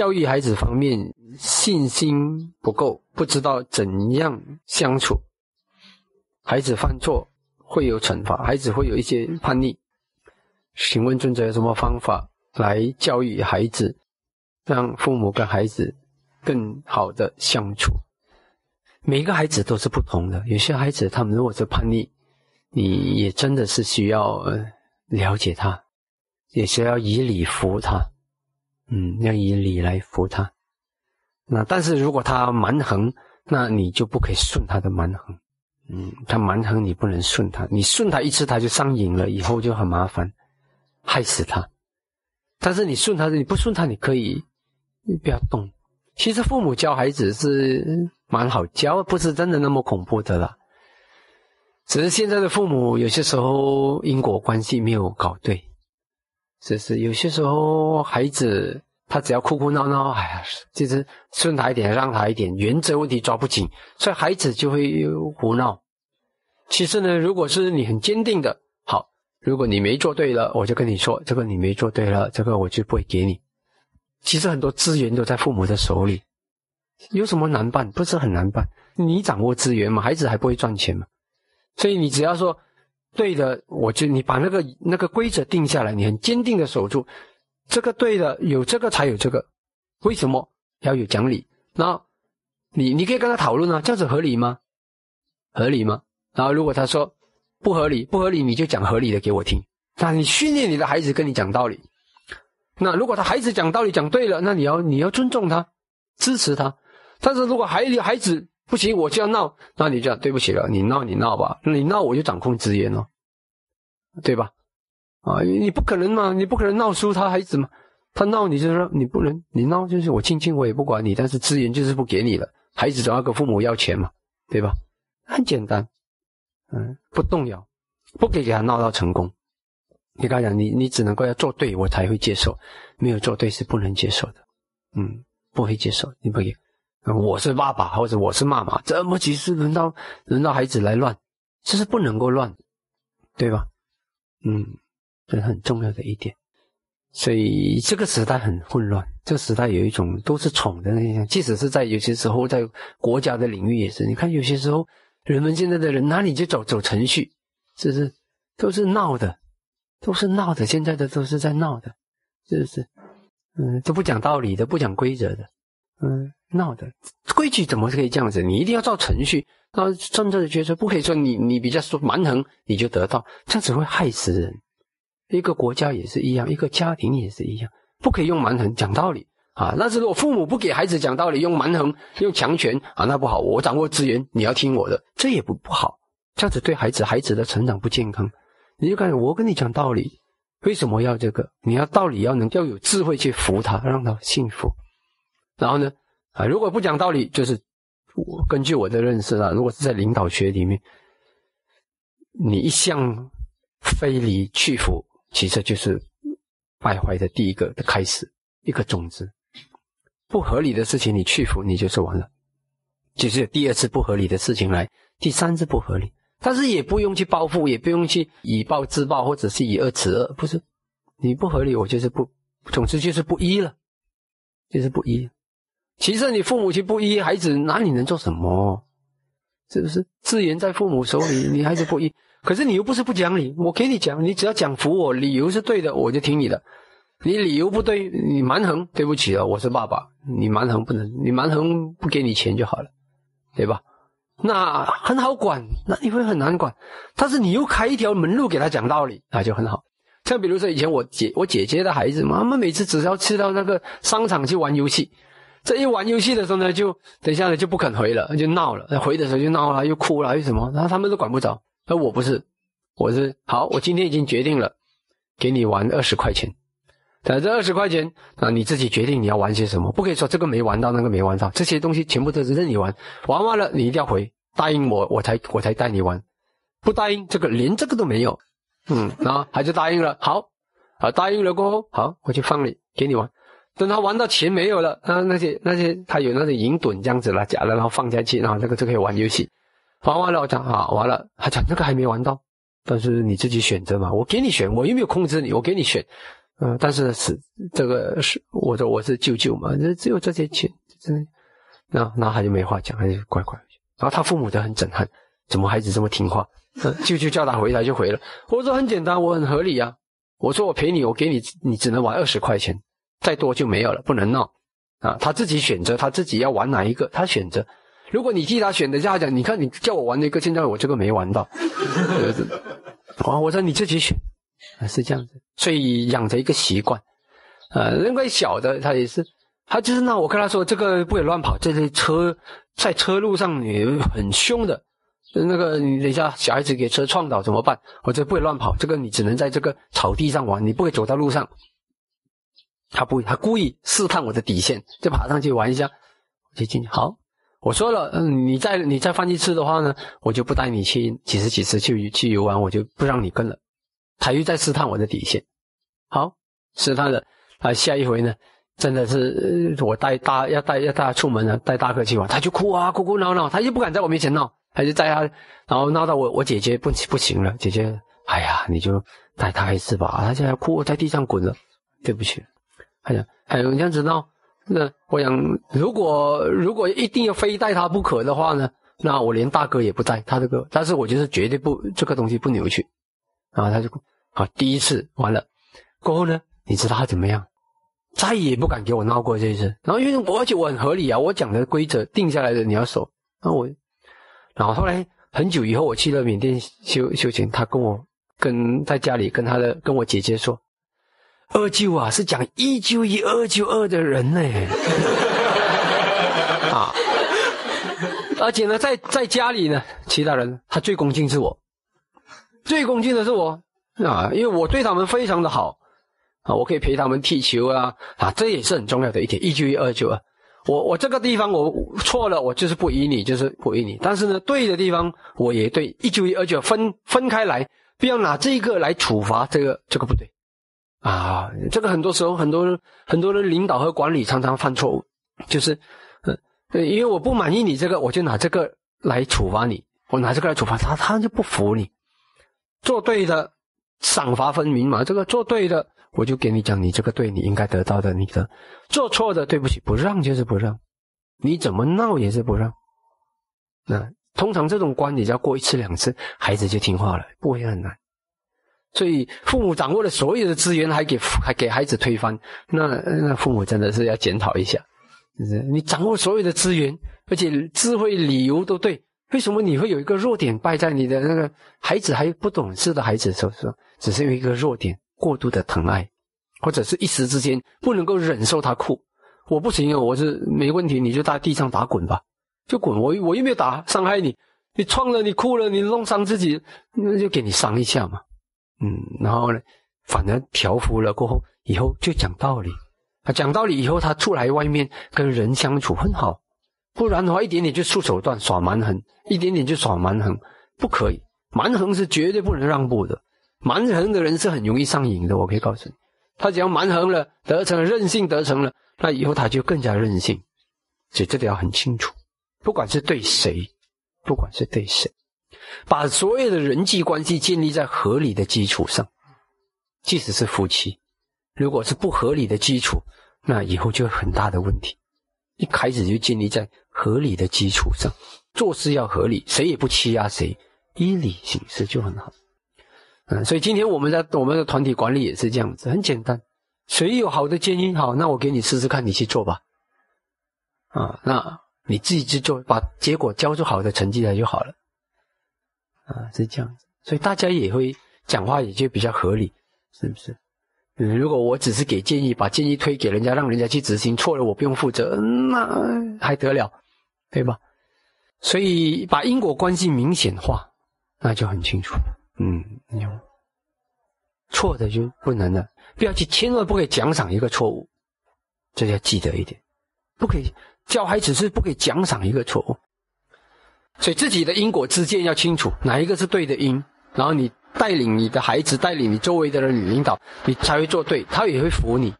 教育孩子方面信心不够，不知道怎样相处，孩子犯错会有惩罚，孩子会有一些叛逆。请问尊者有什么方法来教育孩子，让父母跟孩子更好的相处？每个孩子都是不同的，有些孩子他们如果是叛逆，你也真的是需要了解他，也需要以礼服他。嗯，要以礼来服他。那但是如果他蛮横，那你就不可以顺他的蛮横。嗯，他蛮横，你不能顺他。你顺他一次，他就上瘾了，以后就很麻烦，害死他。但是你顺他，你不顺他，你可以不要动。其实父母教孩子是蛮好教，不是真的那么恐怖的啦。只是现在的父母有些时候因果关系没有搞对。是是，有些时候孩子他只要哭哭闹闹，哎呀，就是顺他一点，让他一点，原则问题抓不紧，所以孩子就会胡闹。其实呢，如果是你很坚定的，好，如果你没做对了，我就跟你说，这个你没做对了，这个我就不会给你。其实很多资源都在父母的手里，有什么难办？不是很难办，你掌握资源嘛，孩子还不会赚钱嘛，所以你只要说。对的，我就你把那个那个规则定下来，你很坚定的守住，这个对的，有这个才有这个，为什么要有讲理？那，你你可以跟他讨论啊，这样子合理吗？合理吗？然后如果他说不合理，不合理，你就讲合理的给我听。那你训练你的孩子跟你讲道理，那如果他孩子讲道理讲对了，那你要你要尊重他，支持他。但是如果孩孩子，不行，我就要闹。那你就对不起了，你闹你闹吧，你闹我就掌控资源了，对吧？啊，你不可能嘛，你不可能闹输他孩子嘛。他闹你就说你不能，你闹就是我亲亲我也不管你，但是资源就是不给你了。孩子总要跟父母要钱嘛，对吧？很简单，嗯，不动摇，不可以给他闹到成功。你跟他讲，你你只能够要做对，我才会接受，没有做对是不能接受的，嗯，不会接受，你不给。我是爸爸，或者我是妈妈，怎么几次轮到轮到孩子来乱？这是不能够乱，对吧？嗯，这是很重要的一点。所以这个时代很混乱，这个时代有一种都是宠的那样，即使是在有些时候在国家的领域也是。你看有些时候人们现在的人哪里就走走程序，是不是都是闹的，都是闹的。现在的都是在闹的，是不是？嗯，都不讲道理的，不讲规则的，嗯。闹的规矩怎么可以这样子？你一定要照程序。那真正的角色不可以说你你比较说蛮横你就得到，这样只会害死人。一个国家也是一样，一个家庭也是一样，不可以用蛮横讲道理啊。那是如果父母不给孩子讲道理，用蛮横用强权啊，那不好。我掌握资源，你要听我的，这也不不好。这样子对孩子孩子的成长不健康。你就看我跟你讲道理，为什么要这个？你要道理要能要有智慧去服他，让他幸福。然后呢？啊，如果不讲道理，就是我根据我的认识啊，如果是在领导学里面，你一向非礼去服，其实就是败坏的第一个的开始，一个种子。不合理的事情你去服，你就是完了。就是第二次不合理的事情来，第三次不合理，但是也不用去报复，也不用去以暴制暴，或者是以恶止恶，不是？你不合理，我就是不，总之就是不依了，就是不依。其实你父母亲不依，孩子哪里能做什么？是不是？资源在父母手里，你孩子不依，可是你又不是不讲理。我给你讲，你只要讲服我，理由是对的，我就听你的。你理由不对，你蛮横，对不起了，我是爸爸，你蛮横不能，你蛮横不给你钱就好了，对吧？那很好管，那你会很难管。但是你又开一条门路给他讲道理，那就很好。像比如说以前我姐我姐姐的孩子，妈妈每次只要去到那个商场去玩游戏。这一玩游戏的时候呢，就等一下呢就不肯回了，就闹了。回的时候就闹了，又哭了，又什么？然后他们都管不着。而我不是，我是好，我今天已经决定了，给你玩二十块钱。但这二十块钱啊，你自己决定你要玩些什么，不可以说这个没玩到，那个没玩到，这些东西全部都是任你玩。玩完了你一定要回，答应我，我才我才带你玩。不答应，这个连这个都没有。嗯，然后他就答应了。好，啊，答应了过后，好，我就放你，给你玩。等他玩到钱没有了，啊，那些那些他有那种银盾这样子了，假的，然后放下去，然后这个就可以玩游戏。玩完了，我讲好，完了，他讲那个还没玩到，但是你自己选择嘛，我给你选，我又没有控制你，我给你选，嗯，但是是这个是我的，我是舅舅嘛，这只有这些钱，真的，那那他就没话讲，他就乖乖。然后他父母都很震撼，怎么孩子这么听话？舅舅叫他回来就回了。我说很简单，我很合理啊。我说我陪你，我给你，你只能玩二十块钱，再多就没有了，不能闹啊。他自己选择，他自己要玩哪一个，他选择。如果你替他选的，叫他讲，你看你叫我玩那个，现在我这个没玩到。啊，我说你自己选，啊是这样子。所以养成一个习惯，呃，那个小的他也是，他就是那我跟他说，这个不可以乱跑，这些车在车路上你很凶的。那个你等一下，小孩子给车撞倒怎么办？或者不会乱跑，这个你只能在这个草地上玩，你不会走到路上。他不，他故意试探我的底线，就爬上去玩一下，我就进去。好，我说了，嗯，你再你再犯一次的话呢，我就不带你去几十几次去去游玩，我就不让你跟了。他又在试探我的底线。好，试探了啊，下一回呢，真的是我带大要带要带他出门了，带大哥去玩，他就哭啊，哭哭闹闹，他又不敢在我面前闹。他就在他，然后闹到我我姐姐不不行了，姐姐，哎呀，你就带他一次吧。他现在哭，在地上滚了，对不起。哎呀，还有这样子闹，那我想，如果如果一定要非带他不可的话呢，那我连大哥也不带他这个，但是我就是绝对不这个东西不扭曲。然后他就好，第一次完了过后呢，你知道他怎么样？再也不敢给我闹过这一次。然后因为我而且我很合理啊，我讲的规则定下来的你要守，那我。然后后来很久以后，我去了缅甸修修行，他跟我跟在家里跟他的跟我姐姐说，二舅啊是讲一就一，二就二的人呢，啊，而且呢在在家里呢，其他人他最恭敬是我，最恭敬的是我。啊，因为我对他们非常的好。啊，我可以陪他们踢球啊。啊，这也是很重要的一点，一就一，二就二。我我这个地方我错了，我就是不依你，就是不依你。但是呢，对的地方我也对，一九一二九分分开来，不要拿这个来处罚这个，这个不对啊。这个很多时候很多很多人领导和管理常常犯错误，就是，呃，因为我不满意你这个，我就拿这个来处罚你，我拿这个来处罚他，他就不服你。做对的，赏罚分明嘛，这个做对的。我就给你讲，你这个对，你应该得到的，你的做错的，对不起，不让就是不让，你怎么闹也是不让。那通常这种关，你只要过一次两次，孩子就听话了，不会很难。所以父母掌握了所有的资源，还给还给孩子推翻，那那父母真的是要检讨一下。你掌握所有的资源，而且智慧、理由都对，为什么你会有一个弱点败在你的那个孩子还不懂事的孩子手上？只是有一个弱点。过度的疼爱，或者是一时之间不能够忍受他哭，我不行啊，我是没问题，你就在地上打滚吧，就滚，我我又没有打伤害你，你撞了，你哭了，你弄伤自己，那就给你伤一下嘛，嗯，然后呢，反而调服了过后，以后就讲道理，他，讲道理以后他出来外面跟人相处很好，不然的话一点点就出手段耍蛮横，一点点就耍蛮横，不可以，蛮横是绝对不能让步的。蛮横的人是很容易上瘾的，我可以告诉你，他只要蛮横了，得逞任性得逞了，那以后他就更加任性。所以这点要很清楚，不管是对谁，不管是对谁，把所有的人际关系建立在合理的基础上，即使是夫妻，如果是不合理的基础，那以后就有很大的问题。一开始就建立在合理的基础上，做事要合理，谁也不欺压谁，依理行事就很好。嗯，所以今天我们在我们的团体管理也是这样子，很简单。谁有好的建议，好，那我给你试试看，你去做吧。啊，那你自己去做，把结果交出好的成绩来就好了。啊，是这样子，所以大家也会讲话也就比较合理，是不是？如果我只是给建议，把建议推给人家，让人家去执行，错了我不用负责，那还得了，对吧？所以把因果关系明显化，那就很清楚。嗯，有错的就不能了，不要去，千万不可以奖赏一个错误，这要记得一点，不可以教孩子是不可以奖赏一个错误，所以自己的因果之见要清楚，哪一个是对的因，然后你带领你的孩子，带领你周围的人，你领导，你才会做对，他也会服你。